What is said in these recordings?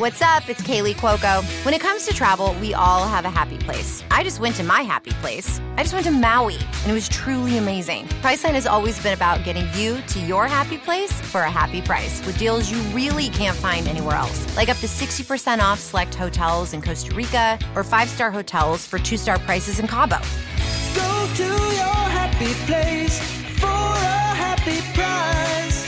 What's up? It's Kaley Cuoco. When it comes to travel, we all have a happy place. I just went to my happy place. I just went to Maui, and it was truly amazing. Priceline has always been about getting you to your happy place for a happy price with deals you really can't find anywhere else. Like up to 60% off select hotels in Costa Rica or five-star hotels for two-star prices in Cabo. Go to your happy place for a happy price.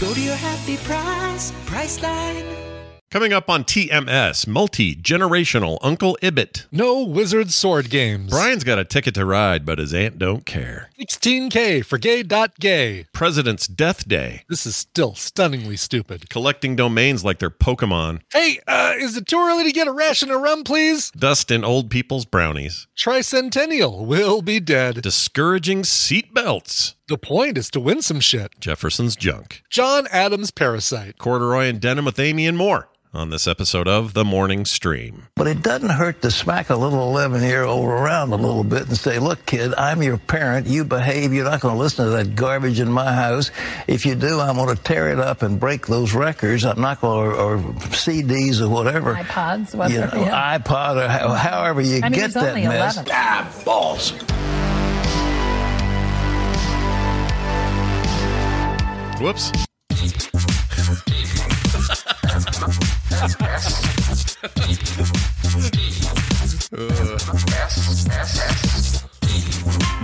Go to your happy price, Priceline. Coming up on TMS, multi generational Uncle Ibbott. No wizard sword games. Brian's got a ticket to ride, but his aunt don't care. 16K for gay.gay. President's Death Day. This is still stunningly stupid. Collecting domains like they're Pokemon. Hey, uh, is it too early to get a ration of rum, please? Dust in old people's brownies. Tricentennial will be dead. Discouraging seat belts. The point is to win some shit. Jefferson's junk. John Adams Parasite. Corduroy and denim with Amy and more on this episode of The Morning Stream. But it doesn't hurt to smack a little 11 year old around a little bit and say, look, kid, I'm your parent. You behave. You're not going to listen to that garbage in my house. If you do, I'm going to tear it up and break those records. I'm not going to, or, or CDs or whatever. iPods, whatever. You know, yeah. iPod or how, however you I mean, get that only mess. 11. Ah, balls. Whoops.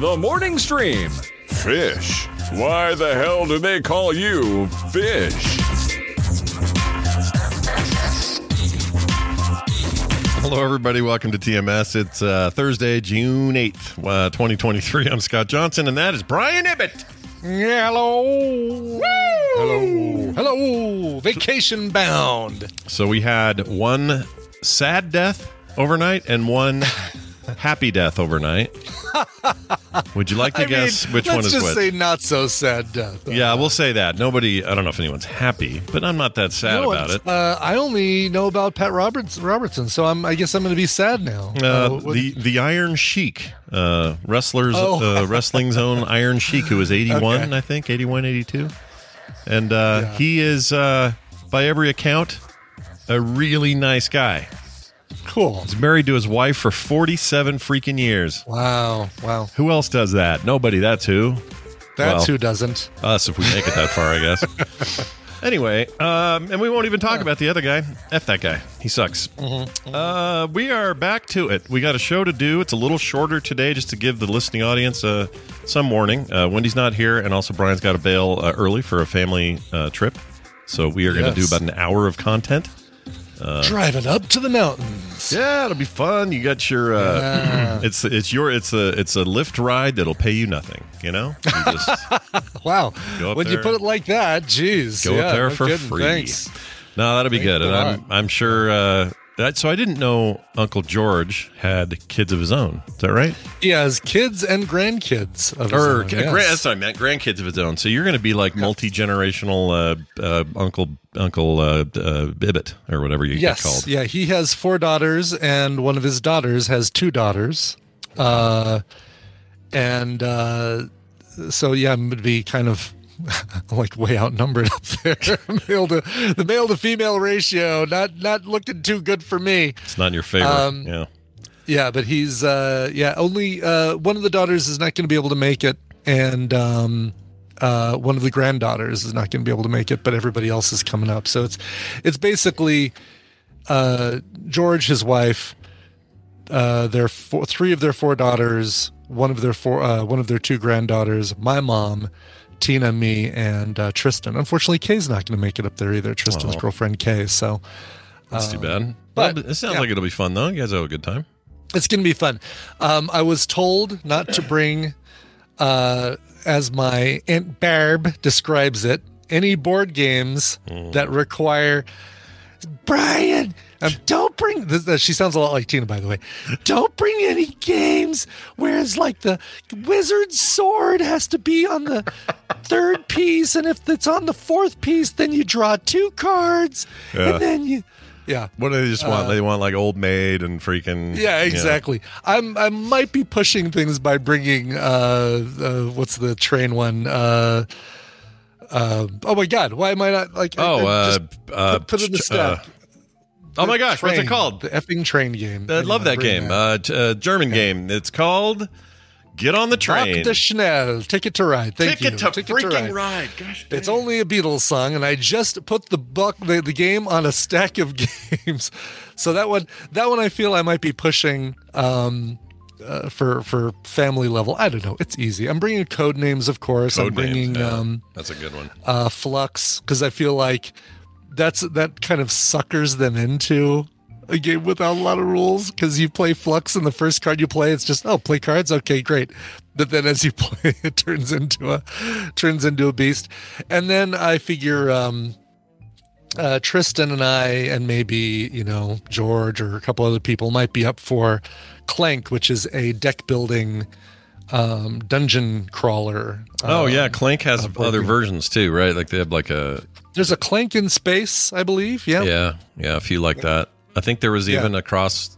The morning stream. Fish. Why the hell do they call you fish? Hello, everybody. Welcome to TMS. It's uh, Thursday, June 8th, uh, 2023. I'm Scott Johnson, and that is Brian Ibbott. Hello. Hello. Hello. Vacation bound. So we had one sad death overnight and one happy death overnight. Would you like to I guess mean, which let's one is just say not so sad death. yeah, we'll say that. Nobody, I don't know if anyone's happy, but I'm not that sad No, about it. Uh, I only know about Pat Roberts Robertson, so I'm. I guess I'm going to be sad now. Uh, Uh, the the Iron Sheik, uh, wrestlers, Oh. uh, wrestling's own Iron Sheik, who was 81, Okay. I think, 81, 82. And uh, Yeah. he is, uh, by every account, a really nice guy. Cool. He's married to his wife for 47 freaking years. Wow. Wow. Who else does that? Nobody. That's who. That's Well. who doesn't. Us, if we make it that far, I guess. anyway, um, and we won't even talk about the other guy. F that guy. He sucks. Uh, we are back to it. We got a show to do. It's a little shorter today just to give the listening audience uh, some warning. Uh, Wendy's not here, and also Brian's got to bail uh, early for a family uh, trip. So we are going to do about an hour of content. Driving up to the mountains. Yeah, it'll be fun. You got your uh, it's it's your it's a it's a lift ride that'll pay you nothing. You know, you just Wow. When you put it like that, geez. go yeah, up there no for kidding. free. Thanks. No, that'll be Thanks good, and I'm. I'm sure. Uh, that, so I didn't know Uncle George had kids of his own. Is that right? He has kids and grandkids of his Or own, gra- yes. that's what I meant. Grandkids of his own. So you're going to be like multi generational uh, uh, Uncle Uncle uh, uh, Bibbit or whatever you Yes. get called. Yeah, he has four daughters, and one of his daughters has two daughters. Uh, and uh, so, yeah, I'm going to be kind of like way outnumbered up there. male to, the male to female ratio, not not looking too good for me. It's not in your favor. Um, yeah. Yeah, but he's uh yeah, only uh one of the daughters is not going to be able to make it and um uh, one of the granddaughters is not going to be able to make it, but everybody else is coming up. So it's it's basically uh, George, his wife, uh, their four, three of their four daughters, one of their four, uh, one of their two granddaughters, my mom, Tina, me, and uh, Tristan. Unfortunately, Kay's not going to make it up there either. Tristan's Oh. girlfriend Kay. So That's too bad. Um, but, Well, it sounds yeah. like it'll be fun though. You guys have a good time. it's going to be fun. Um, I was told not to bring, uh, as my aunt Barb describes it, any board games that require Brian. Um, don't bring. This, uh, she sounds a lot like Tina, by the way. Don't bring any games where it's like the wizard's sword has to be on the third piece, and if it's on the fourth piece, then you draw two cards, Yeah. and then you, yeah. What do they just want? they want like old maid and freaking Uh, Yeah, you know. exactly. I'm I might be pushing things by bringing uh, uh what's the train one uh uh oh my god why am I not like Oh, I uh, just uh, put, put it in the stack. Oh my gosh, what's it called? The effing train game. I love that game. Uh, t- uh, German game. It's called Get on the Train. Rock the Schnell, Ticket to Ride. Thank Ticket you. to freaking ride. Gosh, It's only a Beatles song, and I just put the buck the, the game on a stack of games. So that one that one I feel I might be pushing um, uh, for for family level. I don't know. It's easy. I'm bringing code names, of course. I'm bringing names. yeah. um, That's a good one. uh, Fluxx because I feel like that's that kind of suckers them into a game without a lot of rules because you play Fluxx and the first card you play it's just oh play cards okay great but then as you play it turns into a turns into a beast and then I figure um uh, Tristan and I, and maybe you know George or a couple other people might be up for Clank, which is a deck building um, dungeon crawler. Oh yeah, Clank has other versions too, right? Like they have like a There's a Clank in space, I believe. Yeah. yeah, yeah, a few like that. I think there was Yeah. even a cross.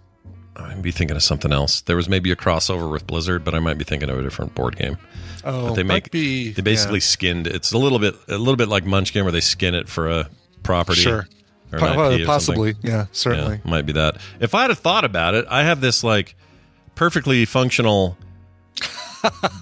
I might be thinking of something else. There was maybe a crossover with Blizzard, but I might be thinking of a different board game. Oh, but they might make be, they basically yeah. skinned. It's a little bit a little bit like Munchkin, where they skin it for a property. Sure. or an Po- IP well, or possibly. Yeah, certainly. Yeah, might be that. If I had thought about it, I have this like perfectly functional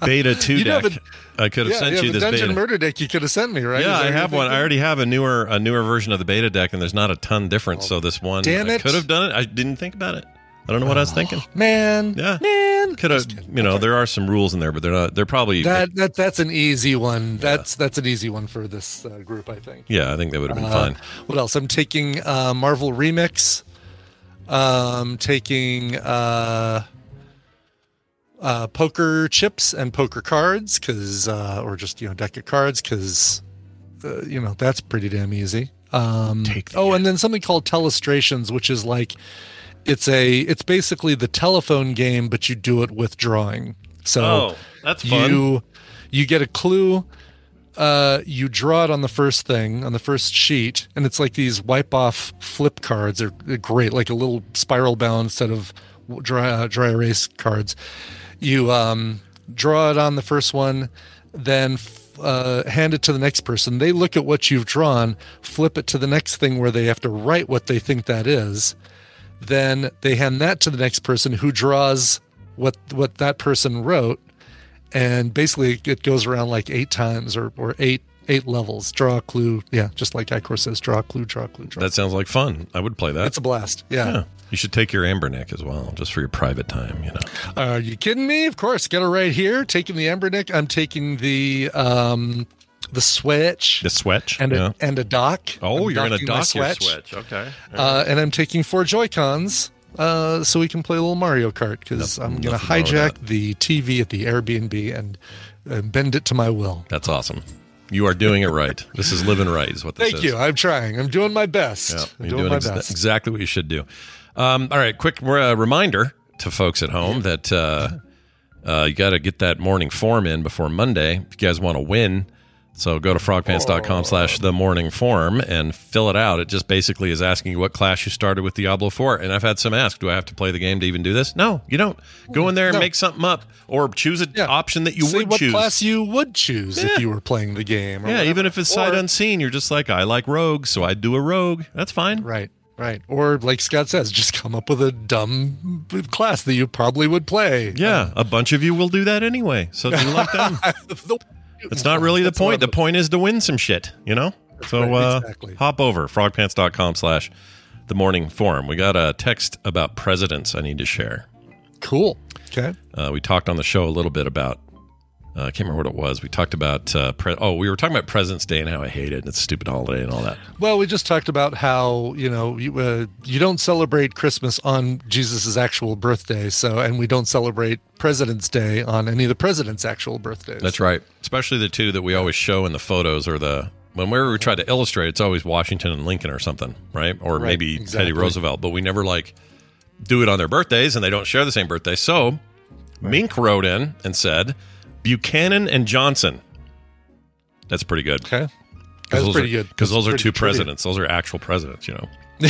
beta two You deck. have I could have yeah, sent yeah, you the this dungeon beta. murder deck you could have sent me, right? Yeah, I have one. I already have a newer a newer version of the beta deck, and there's not a ton difference. So this one, Damn I it. could have done it. I didn't think about it. I don't know what I was thinking. Man, Yeah, man, could have. You know, there are some rules in there, but they're not. They're probably. that that that's an easy one. That's that's an easy one for this uh, group, I think. yeah, I think that would have been Uh, fine. What else? I'm taking uh, Marvel Remix. Um, taking uh, uh, poker chips and poker cards because, uh, or just you know, deck of cards because, uh, you know, that's pretty damn easy. Um, oh, and then something called Telestrations, which is like it's a it's basically the telephone game, but you do it with drawing. So Oh, that's fun. you you get a clue uh, you draw it on the first thing on the first sheet and it's like these wipe off flip cards are they're great like a little spiral bound set of dry, uh, dry erase cards you um, draw it on the first one then f- uh, hand it to the next person they look at what you've drawn flip it to the next thing where they have to write what they think that is then they hand that to the next person who draws what what that person wrote and basically it goes around like eight times or, or eight eight levels draw a clue yeah just like icor says draw a clue draw a clue draw That sounds like fun. I would play that. it's a blast yeah. yeah. You should take your Anbernic as well, just for your private time. You know. are you kidding me of course got it right here taking the Anbernic. i'm taking the um the switch The switch. and a, yeah. and a dock Oh, I'm you're gonna dock your switch. Okay. uh, and i'm taking four joy cons uh, so we can play a little Mario Kart because I'm going to nothing wrong with hijack the TV at the Airbnb and uh, bend it to my will. That's awesome. You are doing it right. This is living right, is what this Thank is. you. I'm trying. I'm doing my best. Yeah, I'm doing, doing, my ex- best. exactly what you should do. Um, all right, quick uh, reminder to folks at home that uh, uh, you got to get that morning form in before Monday if you guys want to win. So go to frogpants.com slash the morning form and fill it out. It just basically is asking you what class you started with Diablo 4. And I've had some ask, do I have to play the game to even do this? No, you don't. Go in there and No. make something up or choose an Yeah. option that you Say would what choose. class you would choose Yeah. if you were playing the game. or yeah, whatever. even if it's sight Or- unseen, you're just like, I like rogues, so I'd do a rogue. That's fine. Right, right. Or like Scott says, just come up with a dumb class that you probably would play. Yeah, a bunch of you will do that anyway. So do like them. The- It's not really the That's point. The point is to win some shit, you know? So right, uh, exactly. hop over, frogpants.com slash the morning forum. We got a text about presidents I need to share. Cool. Okay. Uh, we talked on the show a little bit about, uh, I can't remember what it was. We talked about, uh, pre- oh, we were talking about President's Day and how I hate it and it's a stupid holiday and all that. Well, we just talked about how you know you, uh, you don't celebrate Christmas on Jesus' actual birthday, so and we don't celebrate President's Day on any of the president's actual birthdays. That's right. Especially the two that we always show in the photos or the whenever we try to illustrate, it's always Washington and Lincoln or something, right? Or Right, maybe exactly. Teddy Roosevelt, but we never like do it on their birthdays and they don't share the same birthday. So Mink wrote in and said Buchanan and Johnson. That's pretty good. Okay. That's pretty good. Because those are two presidents. Those are actual presidents, you know.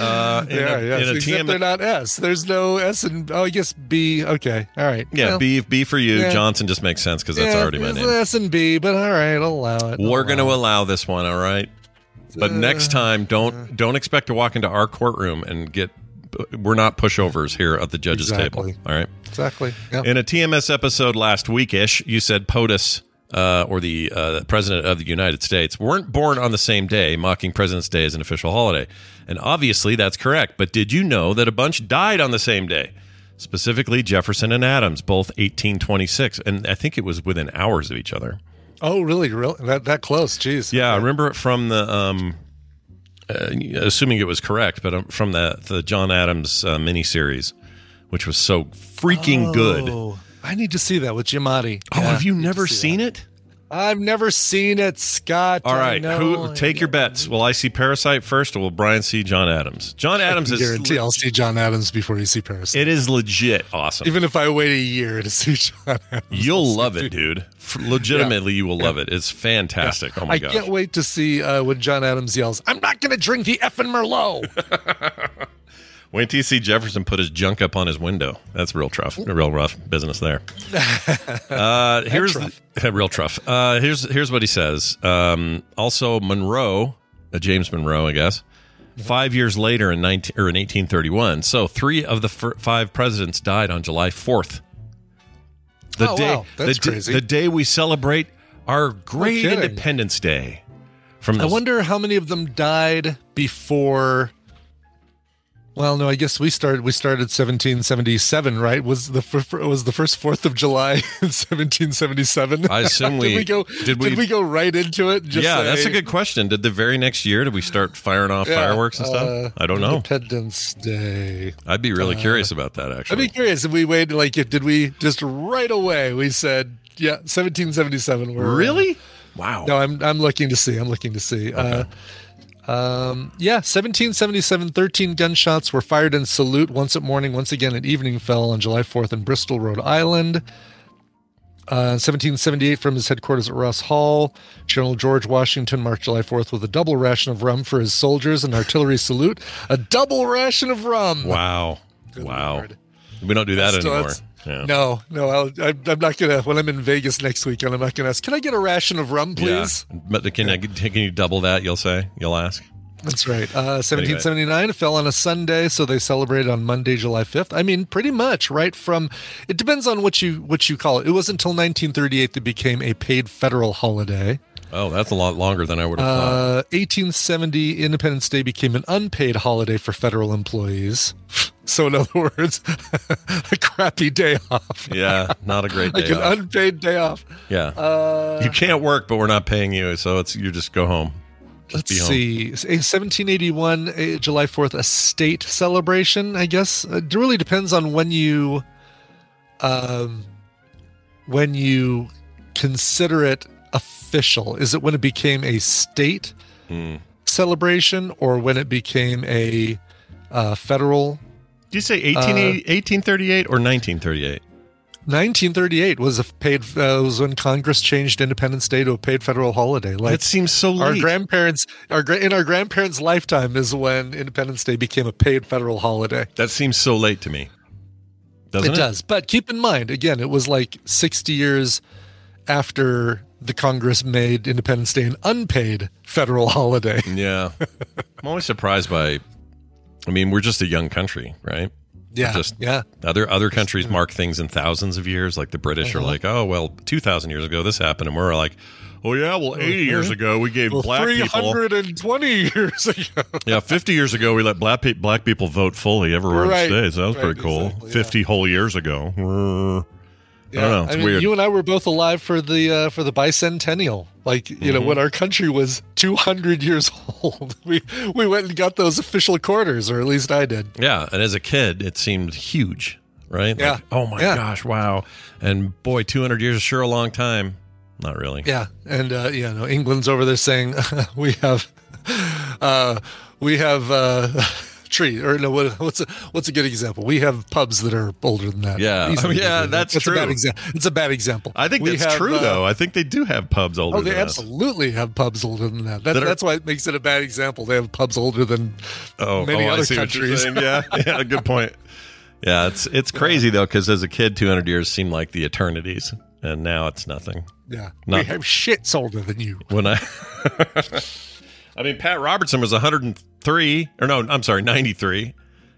uh, in Yeah, a, yes, except TM they're not S. There's no S and oh, I guess B. Okay, all right. yeah, Well, B, B for you. yeah. Johnson just makes sense because that's yeah, already my name. S and B, but all right, I'll allow it. I'll We're going to allow this one, all right? But next time, don't don't expect to walk into our courtroom and get. We're not pushovers here at the judges' Exactly. table. All right. exactly. Yeah. In a TMS episode last weekish, you said POTUS, uh, or the uh, president of the United States, weren't born on the same day, mocking President's Day as an official holiday. And obviously, that's correct. But did you know that a bunch died on the same day? Specifically, Jefferson and Adams, both 1826, and I think it was within hours of each other. oh, really? Really? that that close? Jeez. Yeah, I remember it from the, um, uh, assuming it was correct, but um, from the the John Adams uh, miniseries, which was so freaking good. Oh, I need to see that with Giamatti. Oh, Yeah, have you never see seen that. it? I've never seen it, Scott. All right, who take your bets? Will I see Parasite first, or will Brian see John Adams? John Adams I is guarantee I'll see John Adams before you see Parasite. it is legit awesome. Even if I wait a year to see John Adams, You'll I'll love it, dude. Legitimately, you will love it. It's fantastic. Oh my god! I gosh! can't wait to see uh, when John Adams yells, "I'm not going to drink the effing Merlot." Wait till you see Jefferson put his junk up on his window. That's real tough, real rough business there. Uh, here's the, real tough. Uh, here's here's what he says. Um, also, Monroe, uh, James Monroe, I guess, five years later in nineteen or in eighteen thirty one. So three of the fir- five presidents died on July fourth. The Oh, day, wow. That's the, crazy. the day we celebrate our great kidding. Independence Day. From I wonder how many of them died before. Well, no, I guess we started. We started 1777, right? Was the fir- was the first Fourth of July in 1777? I assume did we- we go. did Did we- we, go right into it? Just yeah, say, that's a good question. Did the very next year did we start firing off yeah, fireworks and stuff? uh, I don't know. Independence Day. I'd be really curious about that. Actually, I'd be curious if we waited. Like, if did we just right away? We said, yeah, 1777. We're, uh, really? Wow. No, I'm I'm looking to see. I'm looking to see. Uh, um, yeah, 1777, 13 gunshots were fired in salute, once at morning, once again at evening, fell on July 4th in Bristol, Rhode Island. Uh, 1778, from his headquarters at Ross Hall, General George Washington marked July 4th with a double ration of rum for his soldiers and artillery salute. A double ration of rum. Wow. wow. Lord. We don't do that That's- anymore. that's- Yeah. No, no, I'll, I, I'm not gonna. When I'm in Vegas next weekend, I'm not gonna ask. Can I get a ration of rum, please? Yeah. But can, I, can you double that? You'll say. You'll ask. That's right. Uh, 1779 fell on a Sunday, so they celebrated on Monday, July 5th. I mean, pretty much right from. It depends on what you what you call it. It wasn't until 1938 that became a paid federal holiday. Oh, that's a lot longer than I would have thought. Uh, 1870 Independence Day became an unpaid holiday for federal employees. So, in other words, a crappy day off, Yeah, not a great day. like day. an unpaid day off. yeah, Uh, you can't work, but we're not paying you, so it's you just go home. Just Let's see. 1781, uh, July 4th, a state celebration, I guess. Uh, It really depends on when you um when you consider it official. Is it when it became a state Hmm. celebration or when it became a uh, federal Did you say Uh, 1838 or 1938? 1938 was a paid uh, was when Congress changed Independence Day to a paid federal holiday. Like that seems so our late. grandparents our gra- in our grandparents lifetime is when independence day became a paid federal holiday that seems so late to me. Doesn't it? it does but keep in mind again it was like 60 years after the congress made independence day an unpaid federal holiday Yeah. I'm always surprised by I mean, we're just a young country, right? Yeah, Just yeah. other other countries mark things in thousands of years. Like the British are Uh-huh. like, oh well, two thousand years ago this happened, and we're like, oh yeah, well eighty years ago we gave Well, black people. 320 years ago. Yeah, fifty years ago we let black pe- black people vote fully everywhere Right. in the states. That was Right, pretty cool. exactly, yeah. Fifty whole years ago. Uh, I don't know. It's I mean, weird. you and I were both alive for the uh, for the bicentennial. Like you know, Mm-hmm. when our country was 200 years old, we we went and got those official quarters, or at least I did. Yeah, and as a kid, it seemed huge, right? Yeah. Like, oh my Yeah. gosh, wow! And boy, two hundred years is sure a long time. Not really. Yeah, and uh, yeah, no, England's over there saying we have, uh, we have uh, tree or no, what, what's a what's a good example? We have pubs that are older than that. Yeah. Oh, yeah, older. that's a bad true. example. It's a bad example. I think We that's have, true, uh, though. I think they do have pubs older Oh, they absolutely have pubs older than that. That That are- that's why it makes it a bad example. They have pubs older than Oh, many oh, other see what you're countries. Yeah, yeah, good point. Yeah, it's it's crazy though because as a kid, 200 years seemed like the eternities, and now it's nothing. yeah, Not- we have shits older than you. When I, I mean, Pat Robertson was 103, or no, I'm sorry, 93.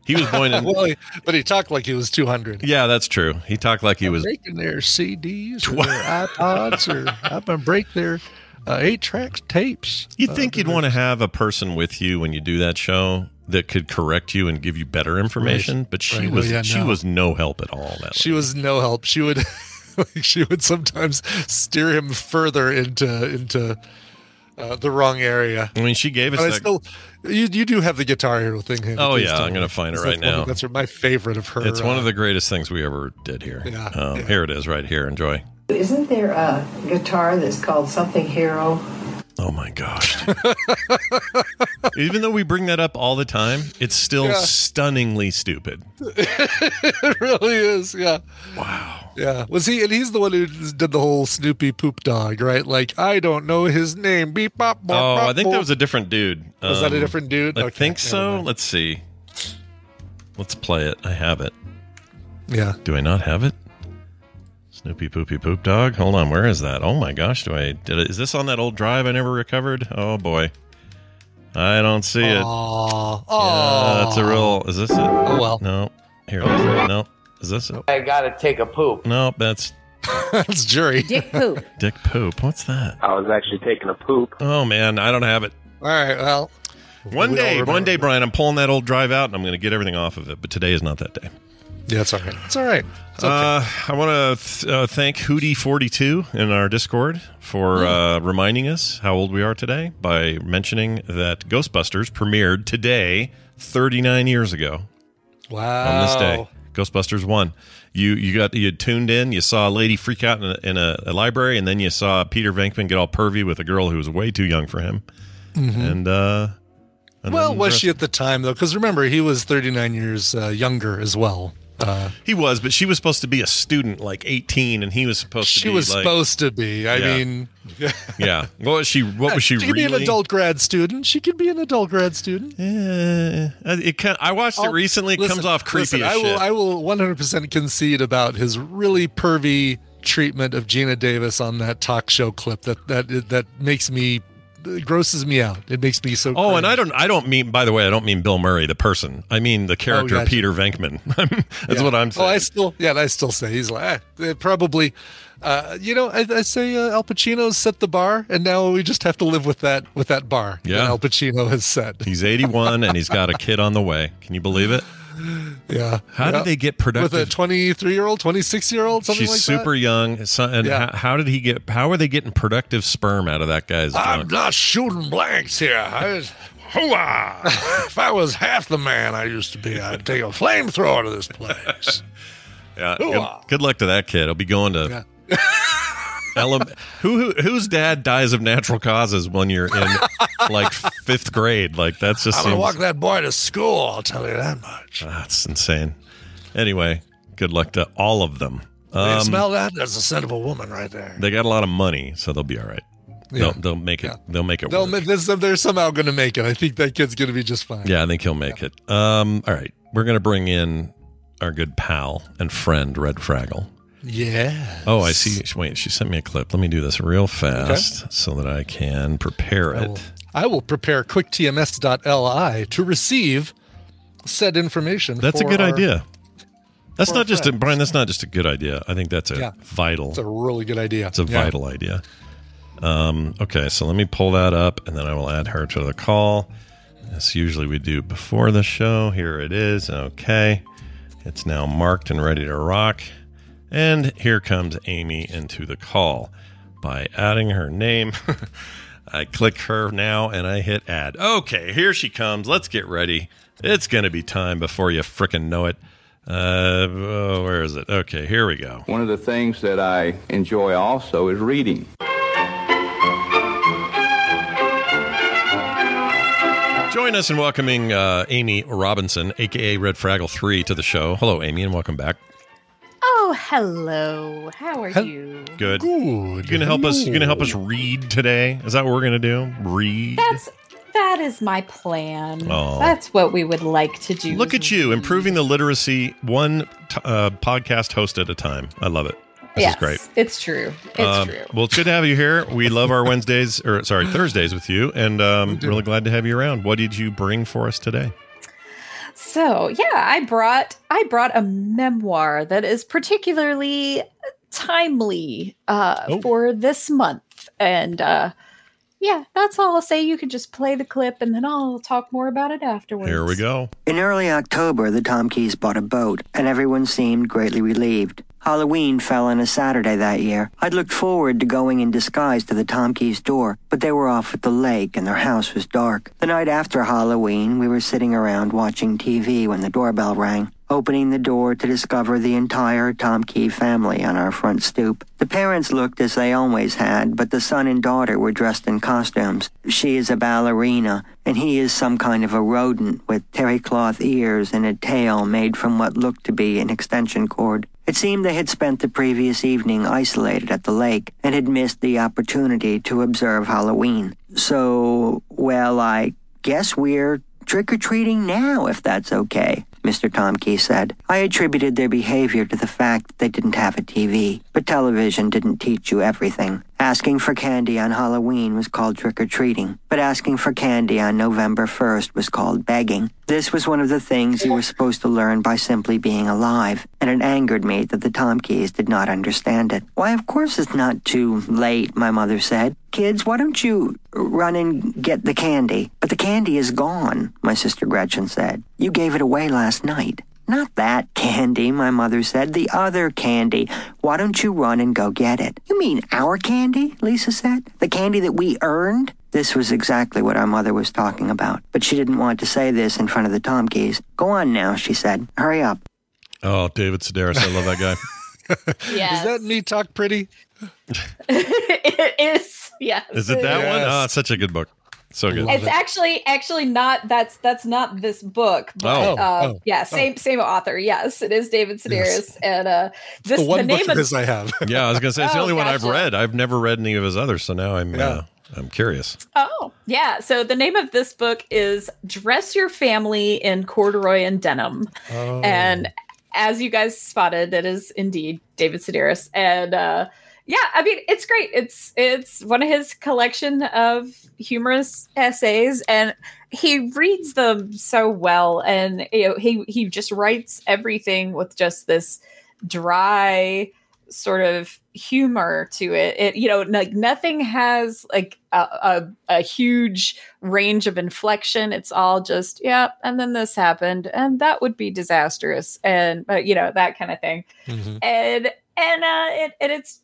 He was born in. Well, but he talked like he was 200. yeah, that's true. He talked like he was. breaking their CDs or their iPods or I'm gonna break their uh, eight track tapes. You'd think you'd want to have a person with you when you do that show that could correct you and give you better information, but she Right. Oh, was yeah, she no. was no help at all. That She was no help. She would like, she would sometimes steer him further into into uh, the wrong area. I mean, she gave us But I that. still, you you do have the guitar hero thing. Handy. Oh, yeah, I'm gonna find it right one of- now. That's my favorite of her. it's one uh, of the greatest things we ever did here. Yeah, Um, yeah. Here it is, right here. Enjoy. Isn't there a guitar that's called something hero? Oh my gosh. Even though we bring that up all the time, it's still Yeah. stunningly stupid. it really is. Yeah. Wow. Yeah. Was he? And he's the one who did the whole Snoopy poop dog, right? Like I don't know his name. Beep bop. bop, Oh, bop, I think that was a different dude. Was that a Um, different dude? I Okay, think so. Let's see. Let's play it. I have it. Yeah. Do I not have it? Snoopy Poopy Poop Dog. Hold on, where is that? Oh my gosh, do I did it, is this on that old drive I never recovered? Oh boy. I don't see it. Oh. Yeah, that's a real is this it? Oh well. No. Here it is. No. Is this it? I gotta take a poop. No, that's That's jury. Dick poop. Dick Poop. What's that? I was actually taking a poop. Oh man, I don't have it. All right. Well. One we day, one day, Brian, I'm pulling that old drive out and I'm going to get everything off of it. But today is not that day. Yeah, it's all right. It's all right. It's okay. Uh, I want to th- uh, thank Hootie42 in our Discord for uh, reminding us how old we are today by mentioning that Ghostbusters premiered today, 39 years ago wow. on this day. Ghostbusters 1. You you got you tuned in, you saw a lady freak out in, a, in a, a library, and then you saw Peter Venkman get all pervy with a girl who was way too young for him. And, uh, and Well, was the she at the time though? Because remember, he was 39 years uh, younger as well. Uh, He was, but she was supposed to be a student, like eighteen, and he was supposed to she be was like, supposed to be. I Yeah. mean, yeah. What was she? What was she, could really? be an adult grad student. She could be an adult grad student. Eh, it can, I watched it I'll- recently. It listen, comes off creepy listen, as I will, shit. I will 100% concede about his really pervy treatment of Geena Davis on that talk show clip. That that that makes me it grosses me out. It makes me so. oh, and. I don't. I don't mean. By the way, I don't mean Bill Murray, the person. I mean the character gotcha. Peter Venkman. That's Yeah. what I'm saying. Oh, I still, yeah, I still say he's like eh, probably. Uh, you know, I, I say uh, Al Pacino's set the bar, and now we just have to live with that with that bar Yeah. that Al Pacino has set. He's 81 and he's got a kid on the way. Can you believe it? Yeah. How Yeah. did they get productive with a 23 year old, 26 year old, something like that. She's like super young. So, and Yeah. how, how did he get? How are they getting productive sperm out of that guy's? that? I'm junk? not shooting blanks here. I was, if I was half the man I used to be, I'd take a flamethrower to this place. Yeah. Good, good luck to that kid. He'll be going to Yeah. Ele- who, who whose dad dies of natural causes when you're in like fifth grade? Like that's just I'm gonna seems- walk that boy to school. I'll tell you that much. that's insane. Anyway, good luck to all of them. you Um, smell that? That's the scent of a woman right there. they got a lot of money, so they'll be all right. They'll, they'll make it. They'll make it. They'll, work. ma- this, they're somehow going to make it. I think that kid's going to be just fine. Yeah, I think he'll make it. Um, all right, we're gonna bring in our good pal and friend Red Fraggle. Yeah. Oh, I see. Wait, she sent me a clip. Let me do this real fast so that I can prepare I it. will, I will prepare quicktms.li to receive said information. That's a good our- idea. That's not just a. Brian. That's not just a good idea. I think that's a Yeah. vital. It's a really good idea. It's a Yeah. vital idea. Um, okay, so let me pull that up, and then I will add her to the call. As usually we do before the show. Here it is. Okay, it's now marked and ready to rock. And here comes Amy into the call. By adding her name, I click her now and I hit add. Okay, here she comes. Let's get ready. It's going to be time before you frickin' know it. Uh, oh, where is it? Okay, here we go. One of the things that I enjoy also is reading. Join us in welcoming uh, Amy Robinson, aka Red Fraggle 3, to the show. Hello, Amy, and welcome back. Oh, hello. How are Hel- you? Good. Good. You gonna help us? You're gonna help us read today? Is that what we're gonna do? Read. That's that is my plan. Oh. That's what we would like to do. Look at you, improving the literacy one t- uh, podcast host at a time. I love it. This yes, is great. It's true. It's Um, true. Well, it's good to have you here. We love our Wednesdays, or sorry, Thursdays with you, and um, really glad to have you around. What did you bring for us today? So yeah, I brought I brought a memoir that is particularly timely uh, Oh. for this month, and uh, yeah, that's all I'll say. You can just play the clip, and then I'll talk more about it afterwards. Here we go. In early October, the Tomkeys bought a boat, and everyone seemed greatly relieved. Halloween fell on a Saturday that year. I'd looked forward to going in disguise to the Tomkeys' door, but they were off at the lake and their house was dark. The night after Halloween, we were sitting around watching TV when the doorbell rang, opening the door to discover the entire Tomkey family on our front stoop. The parents looked as they always had, but the son and daughter were dressed in costumes. She is a ballerina, and he is some kind of a rodent with terry cloth ears and a tail made from what looked to be an extension cord. It seemed they had spent the previous evening isolated at the lake and had missed the opportunity to observe Halloween. So, well, I guess we're trick or treating now, if that's okay, Mr. Tomkey said. I attributed their behavior to the fact that they didn't have a TV, but television didn't teach you everything. Asking for candy on Halloween was called trick or treating, but asking for candy on November 1st was called begging. This was one of the things you were supposed to learn by simply being alive, and it angered me that the Tomkeys did not understand it. Why, of course it's not too late, my mother said. Kids, why don't you run and get the candy? But the candy is gone, my sister Gretchen said. You gave it away last night. Not that candy, my mother said. The other candy. Why don't you run and go get it? You mean our candy? Lisa said. The candy that we earned? This was exactly what our mother was talking about, but she didn't want to say this in front of the Tomkeys. Go on now, she said. Hurry up. Oh, David Sedaris, I love that guy. Yes. Is that me talk pretty? it is. Yes. Is it that one? Yes. Oh, it's such a good book. So good. It's actually actually not that's that's not this book, but Oh. uh, Oh. yeah, same same author. Yes, it is David Sedaris, and uh, this the one name book of of his I have. Yeah, I was gonna say it's the Oh, only one I've read. I've never read any of his others, so now I'm Yeah. uh, I'm curious. Oh, yeah. So the name of this book is Dress Your Family in Corduroy and Denim. Oh. And as you guys spotted, it is indeed David Sedaris. And uh yeah, I mean it's great. It's it's one of his collection of humorous essays and he reads them so well and you know he he just writes everything with just this dry sort of humor to it. It you know like nothing has like a, a, a huge range of inflection. It's all just yeah, and then this happened, and that would be disastrous, and uh, you know that kind of thing. Mhm. And and uh, it, and it's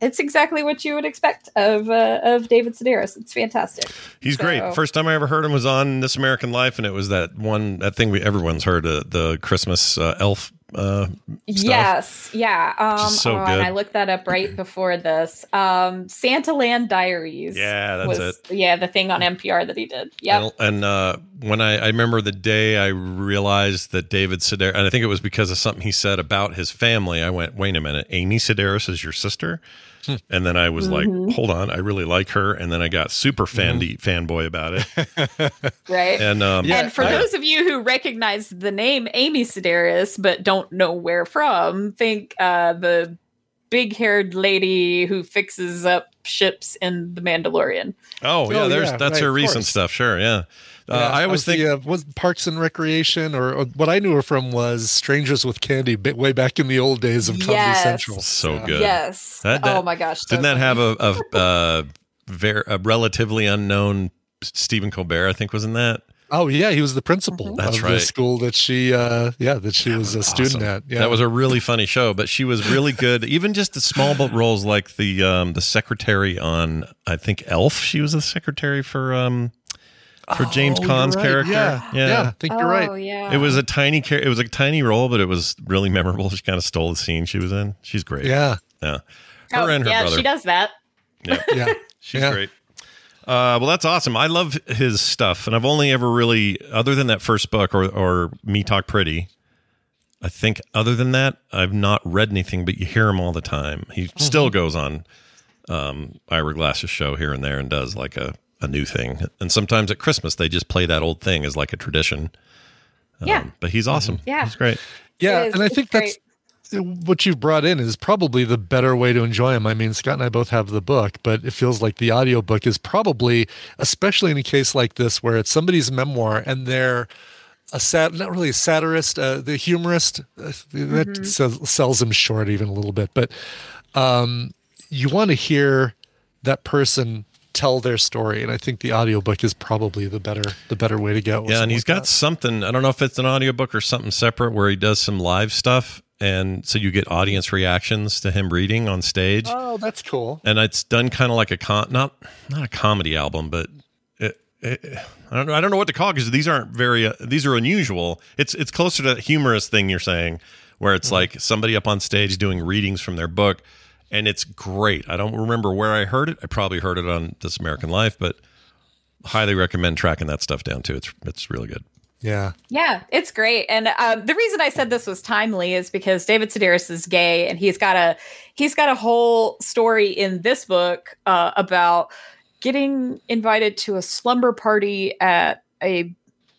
it's exactly what you would expect of uh, of David Sedaris. It's fantastic. He's So- great. First time I ever heard him was on This American Life, and it was that one that thing we everyone's heard uh, the Christmas uh, elf uh, stuff. Yes, yeah. Um, so oh, good. I looked that up right before this. Um, Santa Land Diaries. Yeah, that's was, Yeah, the thing on NPR that he did. Yeah. And, and uh, when I, I remember the day I realized that David Sedaris, and I think it was because of something he said about his family, I went, wait a minute, Amy Sedaris is your sister? And then I was Mhm. like, hold on, I really like her. And then I got super fan fanboy about it. right. And um, and for yeah. those of you who recognize the name Amy Sedaris but don't know where from, think uh, the big haired lady who fixes up ships in The Mandalorian. Oh yeah, Oh, there's yeah, that's right, her recent course. stuff. Sure, yeah. Uh, I always was think the, uh, was Parks and Recreation, or, or what I knew her from was Strangers with Candy, bi- way back in the old days of Comedy Yes. Central. so Yeah. good. Yes. That- that- oh my gosh. Didn't that have a a, a, ver- a relatively unknown Stephen Colbert? I think was in that. Oh yeah, he was the principal That's of right. the school that she, uh, yeah, that she was a student at. Yeah, That was a really funny show, but she was really good. Even just the small boat roles, like the um, the secretary on, I think Elf. She was the secretary for um, for James Oh, you're right. character. Yeah, yeah, I think you're right. Oh, yeah. It was a tiny char- It was a tiny role, but it was really memorable. She kind of stole the scene she was in. She's great. Yeah, yeah. Her Oh, and her yeah, brother. she does that. Yeah. yeah. She's Yeah. great. Uh, well, that's awesome. I love his stuff, and I've only ever really, other than that first book or or Me Talk Pretty, I think other than that, I've not read anything. But you hear him all the time. He Mm-hmm. still goes on um, Ira Glass's show here and there and does like a a new thing. And sometimes at Christmas they just play that old thing as like a tradition. Um, Yeah. but he's awesome. Yeah. he's great. Yeah, and I think that's what you've brought in is probably the better way to enjoy them. I mean, Scott and I both have the book, but it feels like the audiobook is probably, especially in a case like this where it's somebody's memoir and they're a sat, not really a satirist, uh, the humorist uh, that sells, sells them short even a little bit, but um, you want to hear that person tell their story, and I think the audiobook is probably the better the better way to go. Yeah, and he's like got that. something. I don't know if it's an audiobook or something separate where he does some live stuff, and so you get audience reactions to him reading on stage. Oh, that's cool. And it's done kind of like a con, not not a comedy album, but it, it, I don't know. I don't know what to call because these aren't very. Uh, these are unusual. It's it's closer to that humorous thing you're saying, where it's like somebody up on stage doing readings from their book, and it's great. I don't remember where I heard it. I probably heard it on This American Life, but highly recommend tracking that stuff down too. It's it's really good. Yeah. Yeah, it's great. And um, the reason I said this was timely is because David Sedaris is gay, and he's got a he's got a whole story in this book uh, about getting invited to a slumber party at a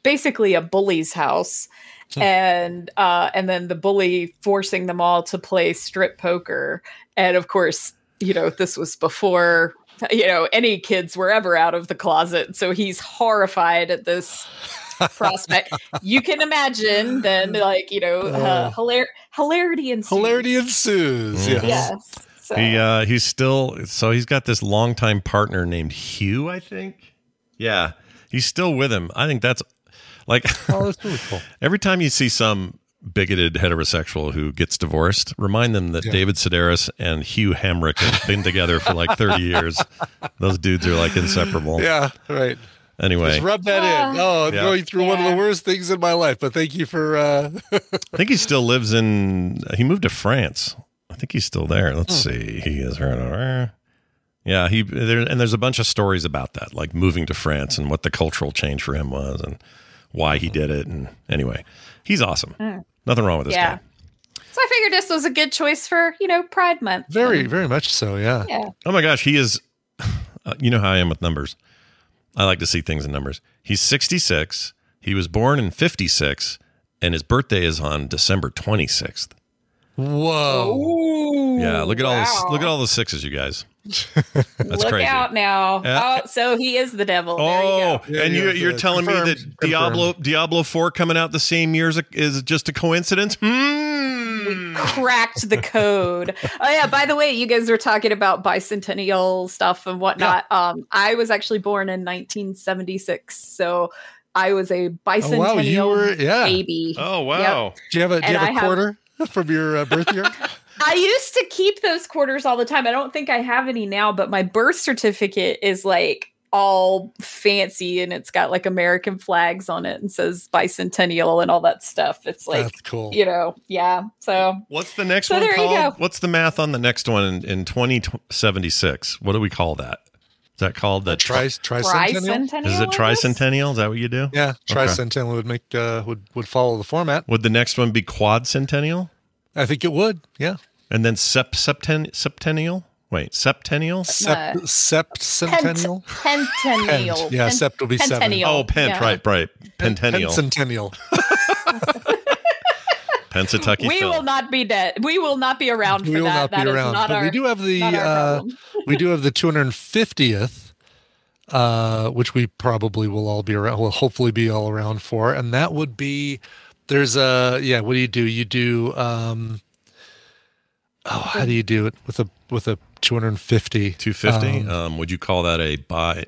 basically a bully's house, and uh, and then the bully forcing them all to play strip poker, and of course, you know, this was before you know any kids were ever out of the closet, so he's horrified at this prospect. You can imagine then, like you know, uh, hilar- hilarity and Hilarity ensues. Yes. Yes. So, He uh he's still so he's got this longtime partner named Hugh, I think. Yeah. He's still with him. I think that's like Oh, that's really cool. every time you see some bigoted heterosexual who gets divorced, remind them that Yeah. David Sedaris and Hugh Hamrick have been together for like 30 years. Those dudes are like inseparable. Yeah, right. Anyway, Just rub that in. Oh, I'm Yeah. going through one of the worst things in my life, but thank you for. Uh, I think he still lives in. He moved to France. I think he's still there. Let's Hmm. see. He is. Right. Yeah, he there, and there's a bunch of stories about that, like moving to France and what the cultural change for him was and why he did it. And anyway, he's awesome. Nothing wrong with this yeah. guy. So I figured this was a good choice for you know Pride Month. very, very much so. Yeah. Yeah. Oh my gosh, he is. Uh, you know how I am with numbers. I like to see things in numbers. He's 66. He was born in 56, and his birthday is on December 26th. Whoa. Yeah, look at all this. Look at all the sixes, you guys. That's Look crazy. out now. Yeah. Oh, so he is the devil. there you Oh, go. And you, you're yeah. telling me Confirmed. that Diablo Diablo Four coming out the same year is, is just a coincidence? Hmm. cracked the code. Oh yeah, by the way, you guys were talking about bicentennial stuff and whatnot. Um, I was actually born in 1976, so I was a bicentennial Oh, wow, you were- yeah. baby. Oh wow! Do you have a, do you And have I a have- quarter from your uh, birth year? I used to keep those quarters all the time. I don't think I have any now, but my birth certificate is like all fancy and it's got like American flags on it and says bicentennial and all that stuff. It's like, That's cool. you know, yeah. So What's the next So one there you go. What's the math on the next one in, in 2076? What do we call that? Is that called the Tri tricentennial. tricentennial. Is it tricentennial? Is that what you do? Yeah, Okay. tricentennial would make uh, would would follow the format. Would the next one be quadcentennial? I think it would. Yeah. And then sep septen septennial? Wait, septennial? Sept, Uh, septcentennial. Pent- pentennial. Pent. Yeah, sept will be seven. pentennial. Oh, pent, Yeah. right, right. Pentennial. Pencentennial. Pennsatucky we Phil. will not be dead. We will not be around for we will that. not That be is around. not But our, we do have the uh, we do have the 250th, uh, which we probably will all be around. Will hopefully be all around for, and that would be there's a yeah. What do you do? You do um, oh, how do you do it with a with a 250? 250. Um, Um, would you call that a buy?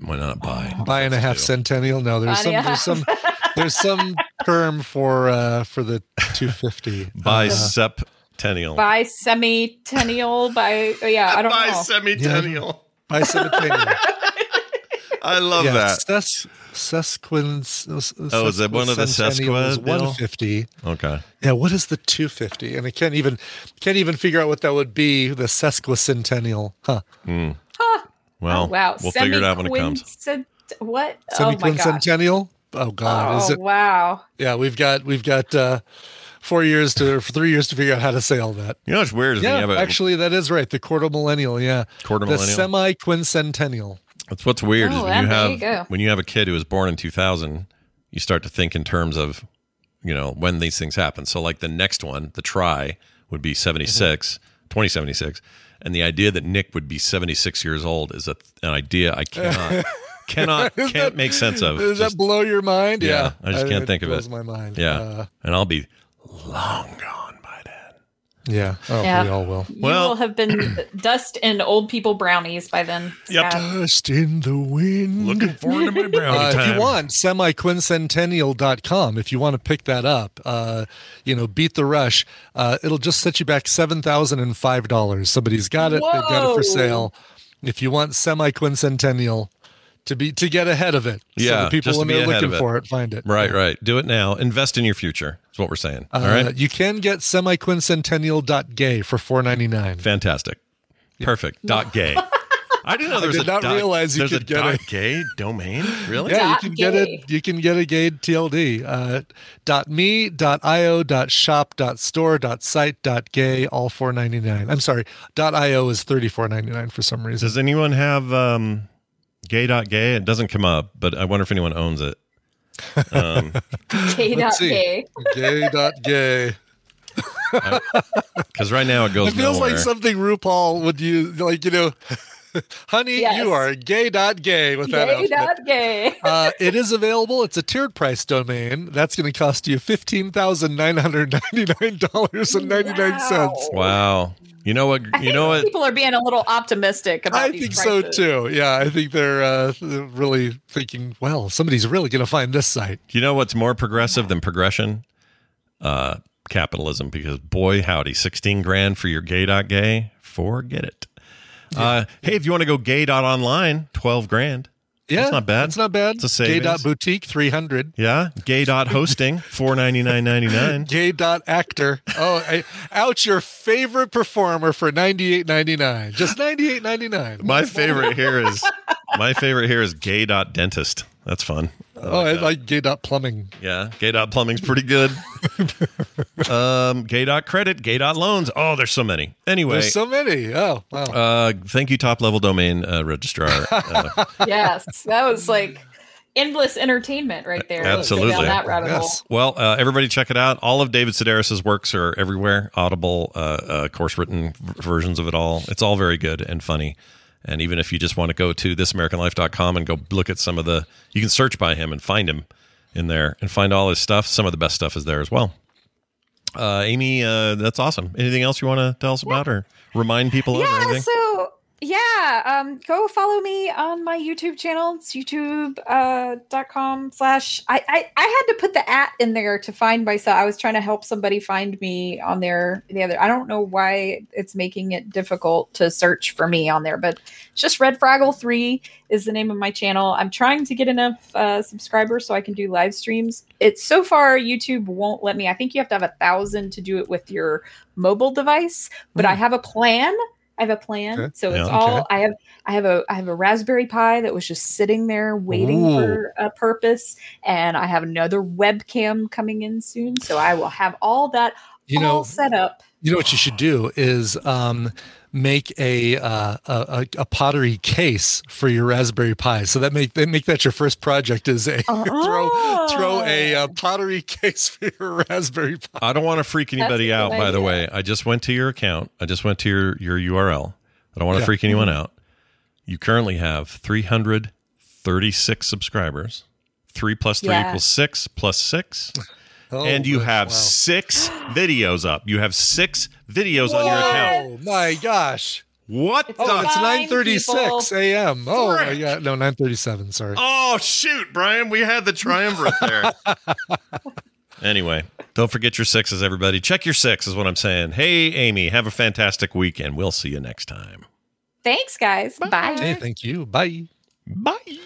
Why not buy? buy and a half centennial. No, there's some Buy and a there's some there's some term for uh for the 250. Buy Uh, septennial. By semi-tennial, by oh, yeah, I don't Buy know. semi-tennial. By centennial. I love yeah, that. Ses, sesquin. Oh, is that one of the sesquicentennial is sesqua deal? 150. Okay. Yeah, what is the 250? And I can't even can't even figure out what that would be. The sesquicentennial, huh? Hmm. Huh. Well, oh, wow. we'll figure it out when it comes. Semiquince- What? Oh my gosh. Semiquincentennial. Oh God, is Oh it? wow. Yeah, we've got we've got uh, four years to or three years to figure out how to say all that. You know what's weird is Yeah, you have a actually, that is right. The quarter millennial. Yeah, Quarter the millennial? semi quincentennial. That's what's weird is Oh, when yeah, you have you go. when you have a kid who was born in 2000, you start to think in terms of you know when these things happen. So like the next one, the try would be 76, Mm-hmm. 2076, and the idea that Nick would be 76 years old is a, an idea I cannot cannot can't that- make sense of. Does Just- that blow your mind? yeah, Yeah, I just can't think of it. Blows my mind. Yeah, Uh, and I'll be long gone. Yeah. Oh, Yeah. we all will. You Well- will have been dust and old people brownies by then. Yep. Sad. Dust in the wind. Looking forward to my brownie Uh, if you want, semiquincentennial.com, if you want to pick that up, uh, you know, beat the rush, uh, it'll just set you back $7,005. Somebody's got it. They've got it for sale. If you want semiquincentennial to be to get ahead of it, so Yeah, the people when they're looking it. for it find it. Right, right. Do it now. Invest in your future. That's what we're saying. Uh, All right. You can get semiquincentennial.gay for four ninety nine. Fantastic. Perfect. Dot gay. I didn't know I there was did a not dot, realize you there's could a get dot a- gay domain. Really? Yeah, you Dot can get it. You can get a gay TLD. Uh, dot me, dot io, dot shop, dot store, dot site, dot gay, all four ninety nine. I'm sorry, dot io is thirty four ninety nine for some reason. Does anyone have um, gay dot gay? It doesn't come up, but I wonder if anyone owns it. Um, K dot Let's see. K. Gay dot gay. because right now it goes It feels nowhere. like something RuPaul would use, like you know, honey, Yes. you are gay dot gay with that Gay outfit. dot gay. uh, it is available. It's a tiered price domain. That's going to cost you fifteen thousand nine hundred ninety nine dollars and ninety nine cents. wow. You know what? I You think know what? people are being a little optimistic about I these think so too. Yeah, I think they're uh, really thinking, well, somebody's really going to find this site. You know what's more progressive than progression? Uh, capitalism. Because boy, howdy, sixteen grand for your gay dot gay. Forget it. Uh, hey, if you want to go gay dot online, twelve grand. Yeah, That's not bad. It's not bad. It's a Gay dot boutique three hundred. Yeah, gay dot hosting four ninety nine ninety nine. Gay dot actor. Oh, I, out your favorite performer for ninety eight ninety nine. Just ninety eight ninety nine. My favorite here is my favorite here is gay dot dentist. That's fun. Oh, I like gay dot plumbing. Yeah, gay dot plumbing's pretty good. um, gay dot credit, gay dot loans. Oh, there's so many. Anyway, There's so many. Oh, wow. uh, thank you, top level domain uh, registrar. Uh, yes, that was like endless entertainment right there. Absolutely. down that rabbit hole. Yes. well, uh, everybody check it out. All of David Sedaris's works are everywhere. Audible, uh, uh, course written v- versions of it all. It's all very good and funny. And even if you just want to go to thisamericanlife.com and go look at some of the, you can search by him and find him in there and find all his stuff. Some of the best stuff is there as well. Uh, Amy, uh, that's awesome. Anything else you want to tell us about or remind people of Yeah, so yeah, um, go follow me on my YouTube channel. It's youtube uh, dot com slash I, I I had to put the at in there to find myself. I was trying to help somebody find me on there the other. I don't know why it's making it difficult to search for me on there, but it's just Red Fraggle Three is the name of my channel. I'm trying to get enough uh, subscribers so I can do live streams. It's so far YouTube won't let me. I think you have to have a thousand to do it with your mobile device, but I have a plan. I have a plan. Okay. So it's Yeah. all Okay. I have I have a I have a Raspberry Pi that was just sitting there waiting Ooh. for a purpose and I have another webcam coming in soon. So I will have all that You all know, set up You know what you should do is um, make a, uh, a a pottery case for your Raspberry Pi. So that make make that your first project is a throw throw a uh, pottery case for your Raspberry Pi. I don't want to freak anybody out, good by the way. I just went to your account. I just went to your, your URL. I don't want to Yeah. freak anyone out. You currently have 336 subscribers. Three plus three Yeah. equals six plus six. Oh, and you wow. have six videos up. You have six videos on your account. Oh my gosh! What It's the? Oh, it's nine thirty six a.m. Oh my Frick. god! No, nine thirty seven. Sorry. Oh shoot, Brian, we had the triumvirate there. anyway, don't forget your sixes, everybody. Check your six is what I'm saying. Hey, Amy, have a fantastic week, and we'll see you next time. Thanks, guys. Bye. Hey, thank you. Bye. Bye.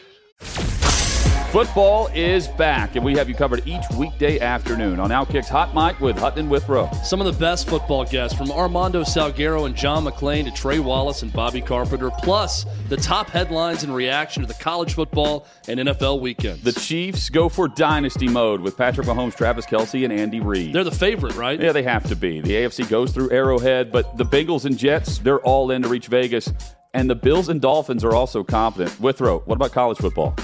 Football is back, and we have you covered each weekday afternoon on Outkick's Hot Mic with Hutton Withrow. Some of the best football guests from Armando Salguero and John McClain to Trey Wallace and Bobby Carpenter, plus the top headlines and reaction to the college football and NFL weekends. The Chiefs go for dynasty mode with Patrick Mahomes, Travis Kelce, and Andy Reid. They're the favorite, right? Yeah, they have to be. The AFC goes through Arrowhead, but the Bengals and Jets, they're all in to reach Vegas. And the Bills and Dolphins are also confident. Withrow, what about college football?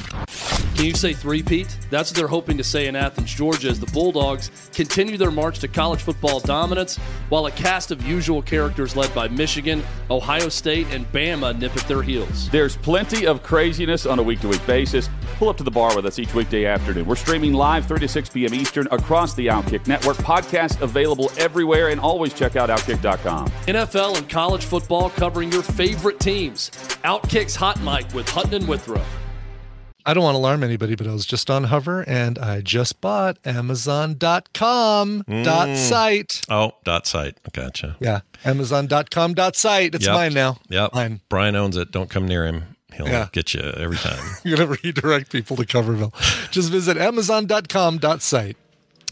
Can you say three-peat? That's what they're hoping to say in Athens, Georgia, as the Bulldogs continue their march to college football dominance, while a cast of usual characters led by Michigan, Ohio State, and Bama nip at their heels. There's plenty of craziness on a week to week basis. Pull up to the bar with us each weekday afternoon. We're streaming live 3 to 6 p.m. Eastern across the Outkick network. Podcast available everywhere, and always check out Outkick.com. NFL and college football covering your favorite teams. Outkick's Hot Mic with Hutton and Withrow. I don't want to alarm anybody, but I was just on Hover and I just bought Amazon.com dot Mm. site. Oh, dot site. Gotcha. Yeah. Amazon.com dot site. It's Yep. mine now. Yep. Mine. Brian owns it. Don't come near him. He'll Yeah. get you every time. You're going to redirect people to Coverville. just visit Amazon.com dot site.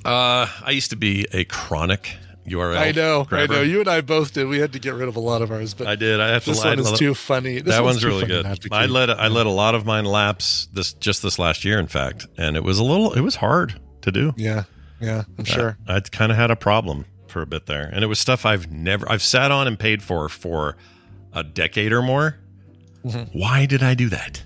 Uh, I used to be a chronic URL. I know. grabber. I know. You and I both did. We had to get rid of a lot of ours, but I did. I have to this lie. one is too funny. This that one's one's really good. I let I let a lot of mine lapse this just this last year, in fact, and it was a little. It was hard to do. Yeah. Yeah. I'm sure. I, kind of had a problem for a bit there, and it was stuff I've never I've sat on and paid for for a decade or more. Mm-hmm. Why did I do that?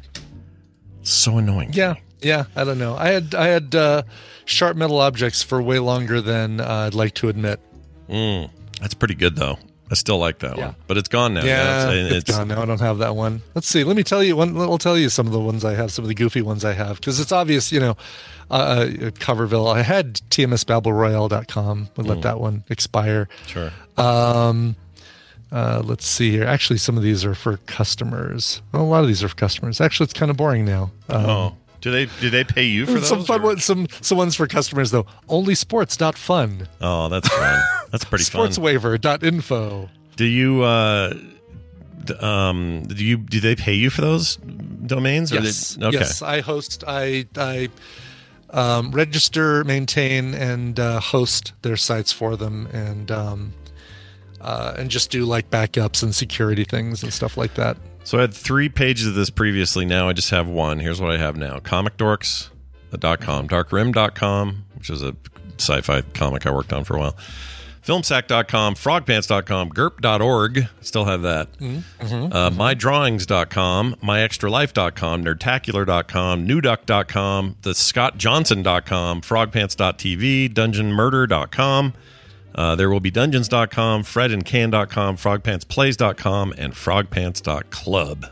It's so annoying. Yeah, yeah. I don't know. I had I had uh, sharp metal objects for way longer than uh, I'd like to admit. Mm, that's pretty good though. I still like that Yeah. one, but it's gone now. Yeah, it's, it's gone now. I don't have that one. Let's see. Let me tell you one. I'll tell you some of the ones I have. Some of the goofy ones I have because it's obvious. You know, uh, uh, Coverville. I had TMSBattleRoyale.com. Would let Mm. that one expire. Sure. Um, uh, let's see here. Actually, some of these are for customers. Well, a lot of these are for customers. Actually, it's kind of boring now. Um, oh, do they do they pay you for those? some fun or- ones. Some some ones for customers though. Only sports dot fun. Oh, that's fun. That's pretty sports fun. Sportswaiver.info. Do you uh d- um do you do they pay you for those domains? Or Yes. they- okay. Yes. I host. I I um, register, maintain, and uh, host their sites for them, and um, uh, and just do like backups and security things and stuff like that. So I had three pages of this previously. Now I just have one. Here's what I have now: comicdorks.com, darkrim.com, which is a sci-fi comic I worked on for a while. Filmsack.com, frogpants.com, gerp.org, still have that. Uh, mydrawings.com, myextralife.com, nerdtacular.com, newduck.com, the scottjohnson.com, frogpants.tv, dungeonmurder.com. Uh, there will be dungeons.com, fredandcan.com, frogpantsplays.com, and frogpants.club.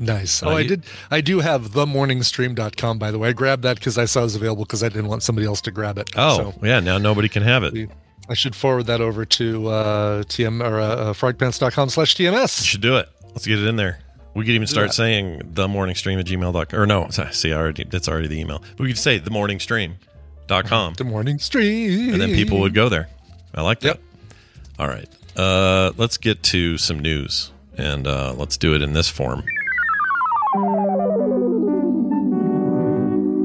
Nice. Oh, I did. I do have themorningstream.com, by the way. I grabbed that because I saw it was available because I didn't want somebody else to grab it. Oh, So yeah, now nobody can have it. I should forward that over to uh, TM or uh, uh, frogpants.com slash TMS. You should do it. Let's get it in there. We could even start that. saying the morning stream at gmail.com. Or no, see, I already, that's already the email. We could say the morning stream.com. The morning stream. And then people would go there. I like that. All right. Uh, let's get to some news. And uh, let's do it in this form.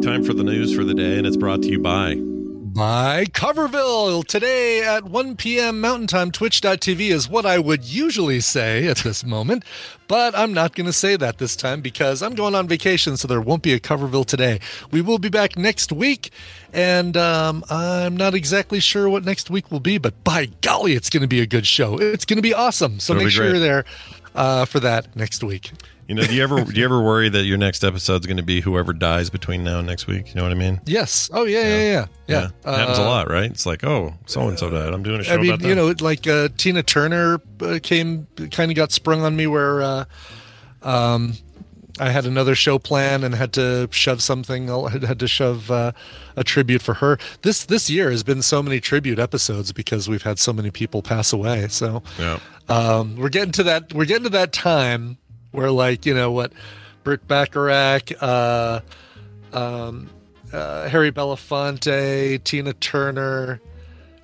Time for the news for the day, and it's brought to you by by Coverville. Today at 1 p.m. Mountain Time, twitch.tv is what I would usually say at this moment, but I'm not going to say that this time because I'm going on vacation, so there won't be a Coverville today. We will be back next week, and um, I'm not exactly sure what next week will be, but by golly, it's going to be a good show. It's going to be awesome. So It'll make sure you're there uh, for that next week. You know, do you ever do you ever worry that your next episode is going to be whoever dies between now and next week? You know what I mean? Yes. Oh, yeah, yeah, yeah. Yeah. It happens a Uh, lot, right? It's like, oh, so and so died. I'm doing a show I mean, about that. you know, like uh, Tina Turner uh, came, kind of got sprung on me where uh, um, I had another show plan and had to shove something, I had to shove uh, a tribute for her. This this year has been so many tribute episodes because we've had so many people pass away. So yeah. um, we're getting to that. We're getting to that time where, like, you know, what Burt Bacharach, uh, um, uh, Harry Belafonte, Tina Turner.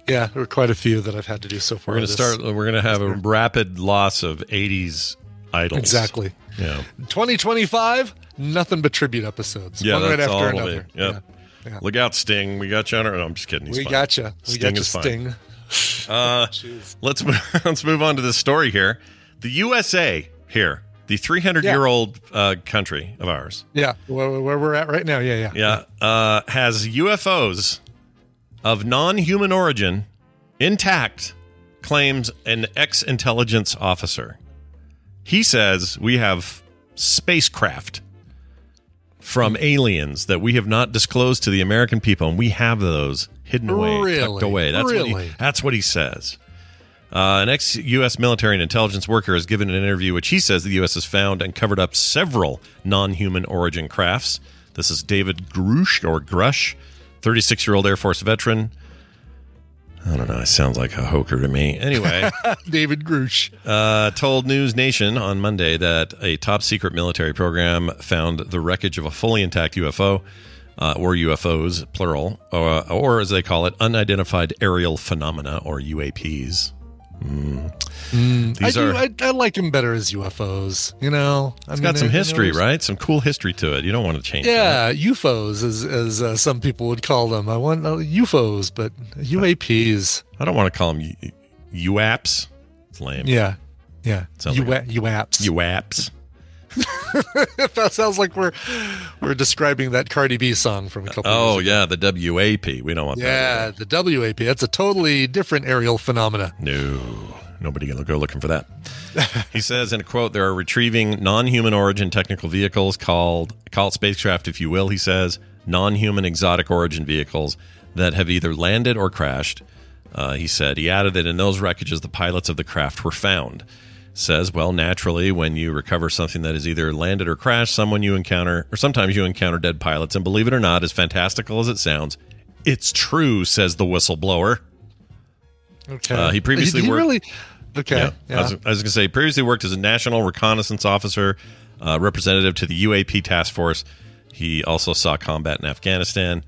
Yeah, there were quite a few that I've had to do so far. We're going to start. We're going to have a rapid loss of '80s idols. Exactly. Yeah. 2025, nothing but tribute episodes. Yeah, one right after another. Yep. Yeah. Yeah. Look out, Sting. We got you on our. No, I'm just kidding. He's We fine. you. We Sting is fine. Sting. Uh, let's move, let's move on to this story here. The USA here, the 300 year old uh, country of ours, Yeah, where, where we're at right now. Yeah, yeah. yeah, uh, has UFOs of non-human origin intact. Claims an ex-intelligence officer. He says we have spacecraft from aliens that we have not disclosed to the American people, and we have those hidden away, tucked away. That's what he, that's what he says. Uh, an ex U.S. military and intelligence worker has given an interview which he says the U.S. has found and covered up several non human origin crafts. This is David Grusch or Grusch, 36 year old Air Force veteran. I don't know. It sounds like a hoker to me. Anyway, David Grusch uh, told News Nation on Monday that a top secret military program found the wreckage of a fully intact UFO, uh, or UFOs, plural, or, or as they call it, unidentified aerial phenomena, or UAPs. Mm. I These do. are. I, I like them better as UFOs. You know, I it's mean, got some they- you know, history, right? Some cool history to it. You don't want to change that. Yeah, UFOs, as as uh, some people would call them. I want uh, UFOs, but UAPs. I don't want to call them U- UAPs. It's lame. Yeah, yeah. Sounds like UAPs. UAPs. that sounds like we're we're describing that Cardi B song from a couple. Oh, years ago. yeah, the WAP. We don't want that. yeah, the WAP. That's a totally different aerial phenomena. No, nobody gonna go looking for that. he says in a quote, "There are retrieving non-human origin technical vehicles called call it spacecraft, if you will." He says non-human exotic origin vehicles that have either landed or crashed. Uh, he said he added that in those wreckages, the pilots of the craft were found. Says, well, naturally, when you recover something that has either landed or crashed, someone you encounter, or sometimes you encounter dead pilots. And believe it or not, as fantastical as it sounds, it's true, says the whistleblower. Okay. Uh, he previously he worked- really- okay. Yeah. Yeah. I was, was going to say, previously worked as a national reconnaissance officer, uh, representative to the UAP task force. He also saw combat in Afghanistan.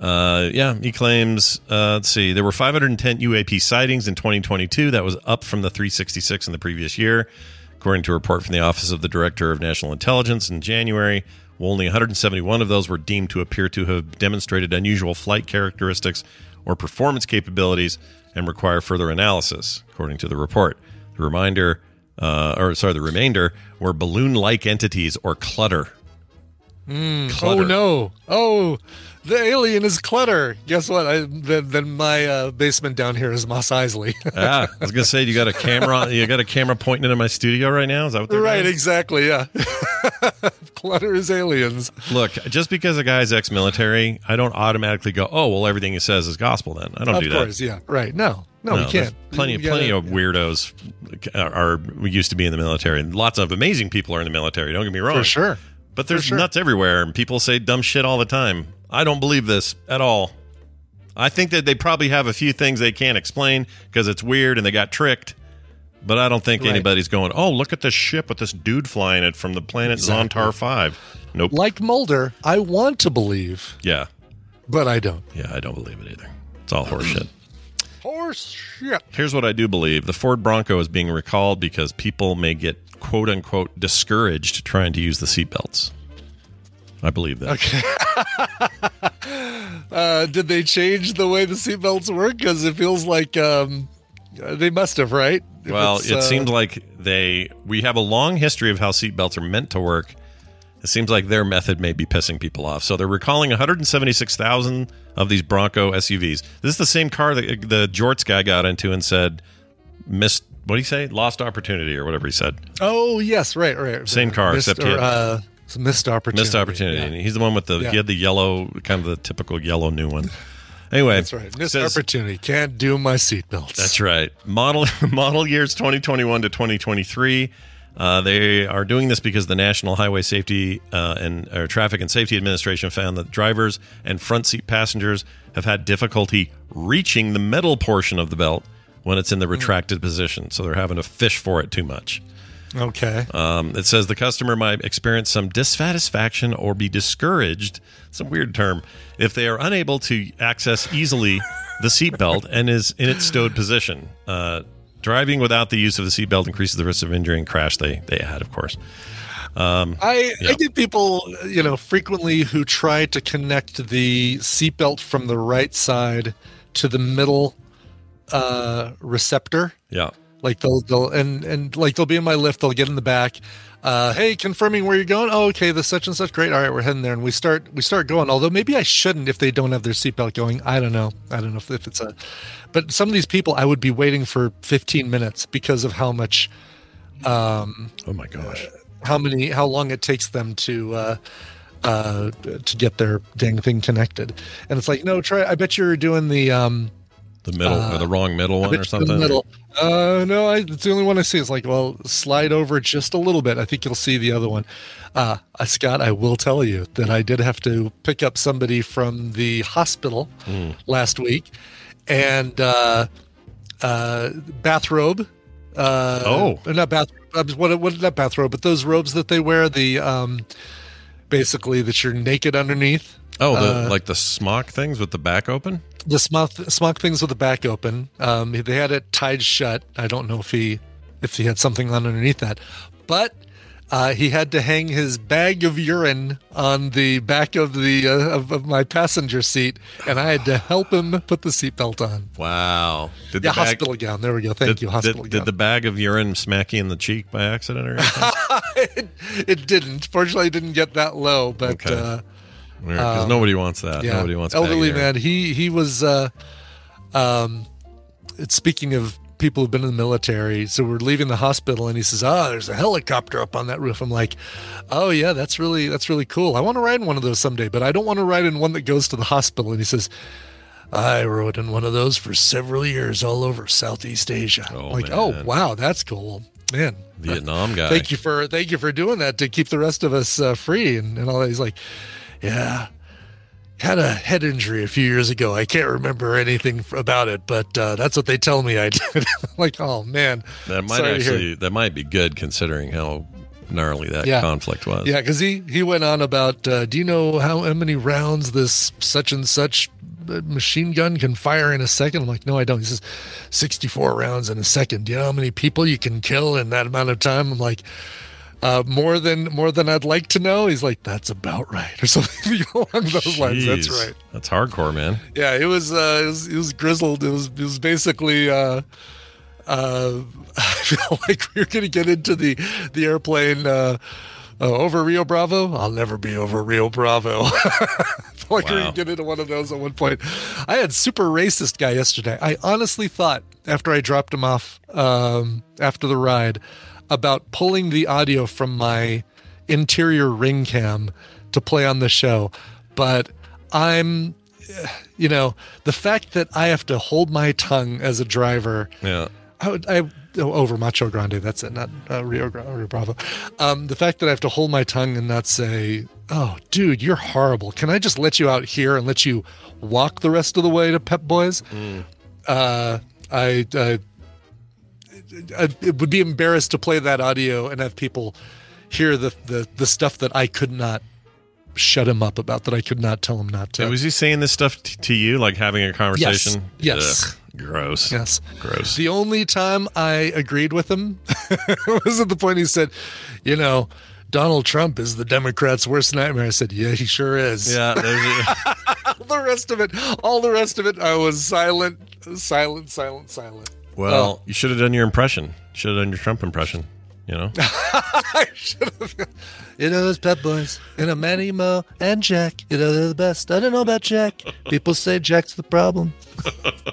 Uh, yeah, he claims, uh, let's see, there were 510 UAP sightings in 2022. That was up from the 366 in the previous year. According to a report from the Office of the Director of National Intelligence in January, well, only 171 of those were deemed to appear to have demonstrated unusual flight characteristics or performance capabilities and require further analysis, according to the report. The reminder, uh, or sorry, the remainder were balloon-like entities or clutter. Mm, Oh no! Oh, the alien is clutter. Guess what? I, then, then my uh, basement down here is Mos Eisley. ah, I was gonna say you got a camera. You got a camera pointing into my studio right now. Is that what they're right, doing? exactly. Yeah. clutter is aliens. Look, just because a guy's ex-military, I don't automatically go, "Oh, well, everything he says is gospel." Then I don't do that. of do course, that. yeah. Right. No, no, we can't. Plenty, We plenty gotta- of weirdos are, are we used to be in the military, and lots of amazing people are in the military. Don't get me wrong, For sure. But there's sure. nuts everywhere, and people say dumb shit all the time. I don't believe this at all. I think that they probably have a few things they can't explain because it's weird and they got tricked. But I don't think Right. anybody's going, "Oh, look at this ship with this dude flying it from the planet Exactly. Zontar Five. Nope. Like Mulder, I want to believe, Yeah, but I don't. yeah, I don't believe it either. It's all horseshit. Horse shit. Here's what I do believe: the Ford Bronco is being recalled because people may get "quote unquote" discouraged trying to use the seatbelts. I believe that. Okay. uh, did they change the way the seatbelts work? Because it feels like um, they must have, right? If Well, it uh, seems like they we have a long history of how seatbelts are meant to work. It seems like their method may be pissing people off. So they're recalling 176,000 of these Bronco SUVs. This is the same car that the Jorts guy got into and said missed. What did he say? Lost opportunity or whatever he said. Oh yes, right, right. Same car, Missed, except he or, had- uh, it's a missed opportunity. Missed opportunity. Yeah. He's the one with the Yeah. he had the yellow kind of the typical yellow new one. Anyway, That's right. Missed says- opportunity. Can't do my seatbelts. That's right. Model model years 2021 to 2023. Uh, they are doing this because the National Highway Safety uh, and or Traffic and Safety Administration found that drivers and front seat passengers have had difficulty reaching the metal portion of the belt when it's in the retracted position. So they're having to fish for it too much. Okay. Um, it says the customer might experience some dissatisfaction or be discouraged. Some weird term if they are unable to access easily the seatbelt and is in its stowed position. Uh, driving without the use of the seatbelt increases the risk of injury and crash. They they add, of course. Um, I. I get people, you know, frequently who try to connect the seatbelt from the right side to the middle uh, receptor. yeah. Like they'll they'll and and like they'll be in my Lyft. They'll get in the back. Uh, hey, confirming where you're going. Oh, okay, the such and such. Great. All right, we're heading there, and we start we start going. Although maybe I shouldn't if they don't have their seatbelt going. I don't know. I don't know if, if it's a. But some of these people, I would be waiting for 15 minutes because of how much. Um, oh my gosh. how many? How long it takes them to. Uh, uh, to get their dang thing connected, and it's like, no, try. I bet you're doing the um, The middle or the wrong middle one or something. middle. Uh, no, I, it's the only one I see. It's like, well, slide over just a little bit. I think you'll see the other one. Uh, uh, Scott, I will tell you that I did have to pick up somebody from the hospital Hmm. last week, and uh, uh, bathrobe. Uh, Oh. not bath. uh, What? What? Not bathrobe, but those robes that they wear. The um, basically that you're naked underneath. Oh, the, Uh, like the smock things with the back open. The smock, smock things with the back open. Um, they had it tied shut. I don't know if he if he had something on underneath that, but uh, he had to hang his bag of urine on the back of the uh, of, of my passenger seat, and I had to help him put the seatbelt on. Wow. Did Yeah, the bag- hospital gown. There we go. Thank did, you, hospital did, gown. did the bag of urine smack you in the cheek by accident or anything? it, it didn't. Fortunately, it didn't get that low, but. Okay. Uh, Because Um, nobody wants that. Nobody wants that. elderly man. He he was. Uh, um, speaking of people who've been in the military. So we're leaving the hospital, and he says, "Ah, there's a helicopter up on that roof." I'm like, "Oh yeah, that's really that's really cool. I want to ride in one of those someday, but I don't want to ride in one that goes to the hospital." And he says. I rode in one of those for several years all over Southeast Asia. Oh, like, man. oh wow, that's cool, man. Vietnam guy. Thank you for thank you for doing that to keep the rest of us uh, free and, and all that. He's like, yeah, had a head injury a few years ago. I can't remember anything about it, but uh, that's what they tell me I did. like, oh man, That might Sorry actually that might be good considering how gnarly that Yeah. conflict was. Yeah, because he he went on about. Uh, do you know how, how many rounds this such and such uh, machine gun can fire in a second? I'm like, no, I don't. He says, 64 rounds in a second. Do you know how many people you can kill in that amount of time? I'm like. Uh, more than more than I'd like to know. He's like, that's about right, or something along those lines. That's right. That's hardcore, man. Yeah, it was uh, it was it was grizzled. It was it was basically. Uh, uh, I feel like we are going to get into the the airplane uh, uh, over Rio Bravo. I'll never be over Rio Bravo. I feel like we are going to get into one of those at one point. I had super racist guy yesterday. I honestly thought after I dropped him off um, after the ride about pulling the audio from my interior ring cam to play on the show, but I'm you know, the fact that I have to hold my tongue as a driver, Yeah. I would, I oh, over Macho Grande. That's it, not uh, Rio Grande, Rio Bravo. Um, the fact that I have to hold my tongue and not say, "Oh, dude, you're horrible." Can I just let you out here and let you walk the rest of the way to Pep Boys? Uh, I, I, I it would be embarrassed to play that audio and have people hear the the, the stuff that I could not shut him up about that I could not tell him not to. Was he saying this stuff t- to you, like having a conversation? Yes. Ugh, gross. Yes. Gross. The only time I agreed with him was at the point he said, you know, Donald Trump is the Democrats' worst nightmare. I said, yeah, he sure is. Yeah. the rest of it, all the rest of it, I was silent, silent, silent, silent. Well, you should have done your impression. Should have done your Trump impression. You know, I should have. You know those Pep Boys. You know Manny, Mo, and Jack. You know they're the best. I don't know about Jack. People say Jack's the problem.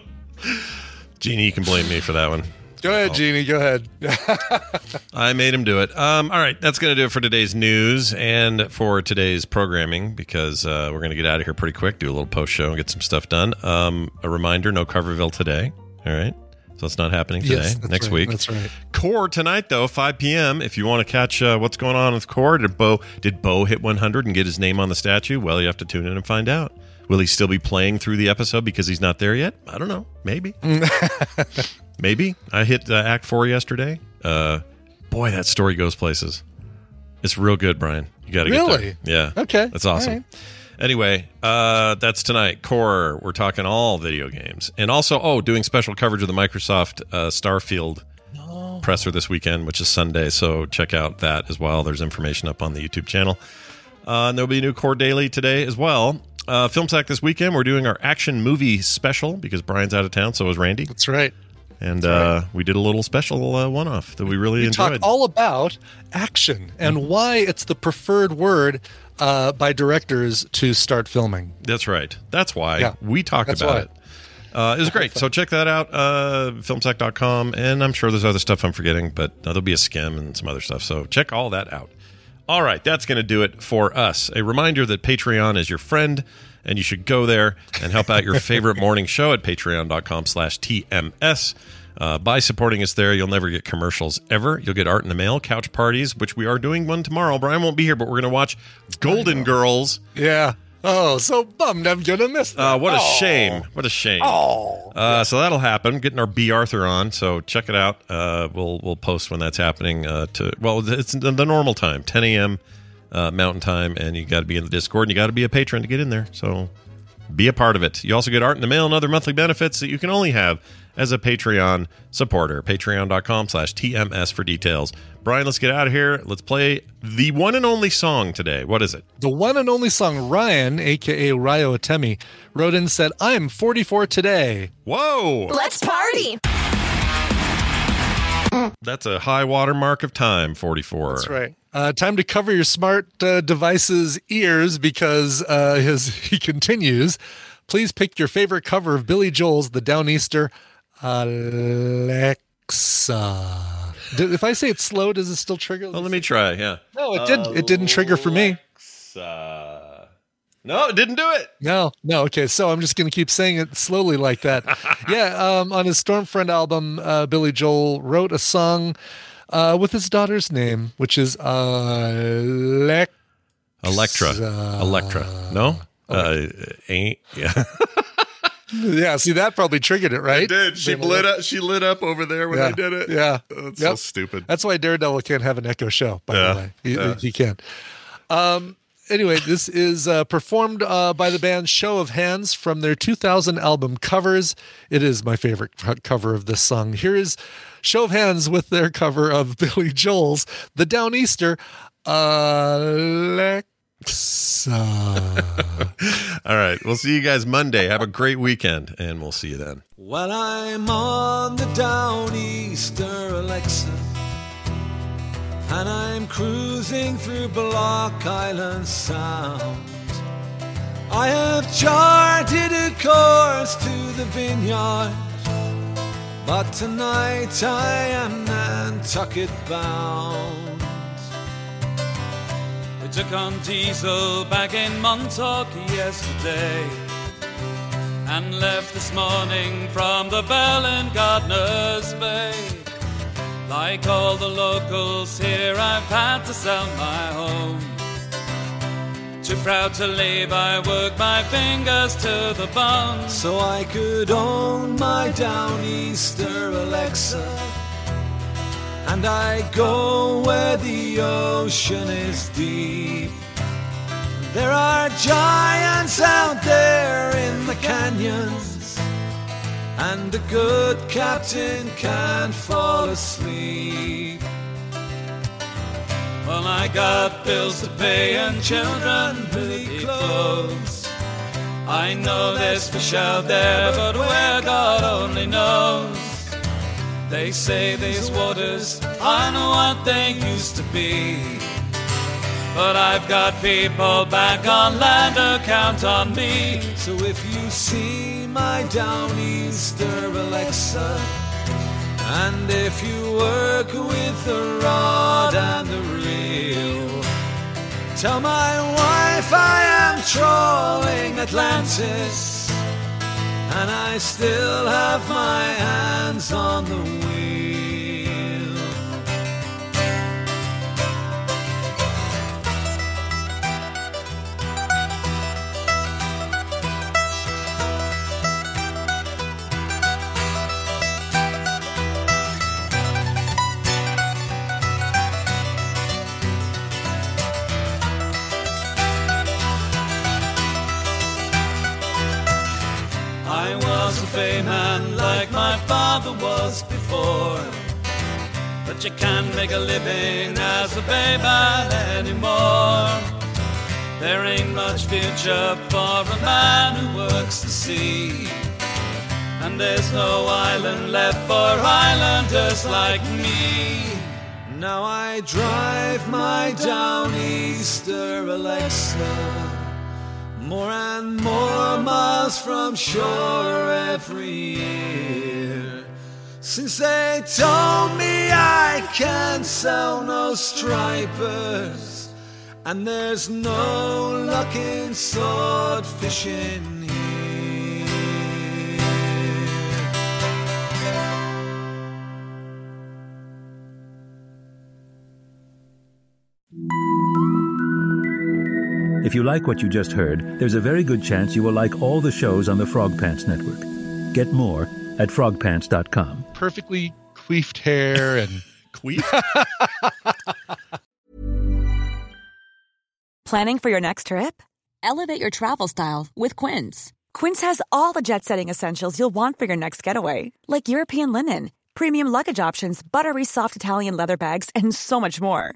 Jeannie, you can blame me for that one. Go ahead, Jeannie. Go ahead. I made him do it. Um, all right, that's going to do it for today's news and for today's programming because uh, we're going to get out of here pretty quick, do a little post show, and get some stuff done. Um, a reminder: no Coverville today. All right, so it's not happening today. Yes, Next right, week. that's right. Core tonight though, 5 p.m. If you want to catch uh, what's going on with Core, did Bo did Bo hit 100 and get his name on the statue? Well, you have to tune in and find out. Will he still be playing through the episode because he's not there yet? I don't know. Maybe. Maybe. I hit uh, Act Four yesterday. Uh, boy, that story goes places. It's real good, Brian. You got to get Really? there. Yeah. Okay. That's awesome. Anyway, uh, that's tonight. Core. We're talking all video games, and also oh, doing special coverage of the Microsoft uh, Starfield presser this weekend, which is Sunday. So check out that as well. There's information up on the YouTube channel. Uh, and there'll be a new Core Daily today as well. Uh, Film Sack this weekend. We're doing our action movie special because Brian's out of town. So is Randy. That's right. And uh, we did a little special uh, one off that we really We enjoyed. talk all about action and why it's the preferred word uh, by directors to start filming. That's right. That's why Yeah. we talked That's about why. it. Uh, it was great. So check that out, uh, filmsack.com. And I'm sure there's other stuff I'm forgetting, but uh, there'll be a skim and some other stuff. So check all that out. All right, that's going to do it for us. A reminder that Patreon is your friend, and you should go there and help out your favorite morning show at patreon.com slash TMS. Uh, by supporting us there, you'll never get commercials ever. You'll get art in the mail, couch parties, which we are doing one tomorrow. Brian won't be here, but we're going to watch Golden Girls. Yeah. Oh, so bummed I'm gonna miss that. Uh, what a Oh. shame! What a shame! Oh. Uh, so that'll happen. Getting our Bea Arthur on. So check it out. Uh, we'll we'll post when that's happening. Uh, to well, it's the, the normal time, 10 a.m. Uh, Mountain Time, and you got to be in the Discord, and you got to be a patron to get in there. So be a part of it. You also get art in the mail and other monthly benefits that you can only have as a Patreon supporter. Patreon.com slash TMS for details. Brian, let's get out of here. Let's play the one and only song today. What is it? The one and only song Ryan, aka Ryo Atemi, wrote in and said, I'm 44 today. Whoa! Let's party. That's a high water mark of time, 44. That's right. Uh, time to cover your smart uh, device's ears because uh, his he continues. Please pick your favorite cover of Billy Joel's "The Downeaster." Alexa. Did, if I say it slow, does it still trigger? Well, let me try. Yeah. No, it didn't. It didn't trigger for me. Uh, no, it didn't do it. No, no. Okay, so I'm just going to keep saying it slowly like that. yeah, um, on his Stormfront album, uh, Billy Joel wrote a song uh, with his daughter's name, which is Alexa. Electra. Electra. No? Uh, ain't. Yeah. Yeah, see that probably triggered it, right? It did. She lit up. She lit up over there when yeah, I did it. Yeah, That's so stupid. That's why Daredevil can't have an echo show. By Yeah, the way, he, yeah. he can't. Um. Anyway, this is uh, performed uh, by the band Show of Hands from their 2000 album Covers. It is my favorite cover of this song. Here is Show of Hands with their cover of Billy Joel's "The Downeaster." Alexa. All right. We'll see you guys Monday. Have a great weekend, and we'll see you then. While I'm on the downeaster Alexa, and I'm cruising through Block Island Sound, I have charted a course to the vineyard, but tonight I am Nantucket bound. We took on diesel back in Montauk yesterday and left this morning from the Bell in Gardiner's Bay. Like all the locals here, I've had to sell my home. Too proud to leave, I work my fingers to the bone. So I could own my downeaster Alexa. And I go where the ocean is deep. There are giants out there in the canyons. And a good captain can't fall asleep. Well, I got bills to pay and children pretty close. I know there's fish out there, but where God only knows. They say these waters aren't what they used to be. But I've got people back on land who count on me. So if you see my Downeaster Alexa, and if you work with the rod and the reel, tell my wife I am trolling Atlantis, and I still have my hands on the wheel. Was a bay man like my father was before. But you can't make a living as a man anymore. There ain't much future for a man who works the sea. And there's no island left for islanders like me. Now I drive my Downeaster Alexa more and more miles from shore every year. Since they told me I can't sell no stripers, and there's no luck in sword fishing If you like what you just heard, there's a very good chance you will like all the shows on the Frog Pants Network. Get more at frogpants.com. Perfectly queefed hair and queef. Planning for your next trip? Elevate your travel style with Quince. Quince has all the jet setting essentials you'll want for your next getaway, like European linen, premium luggage options, buttery soft Italian leather bags, and so much more.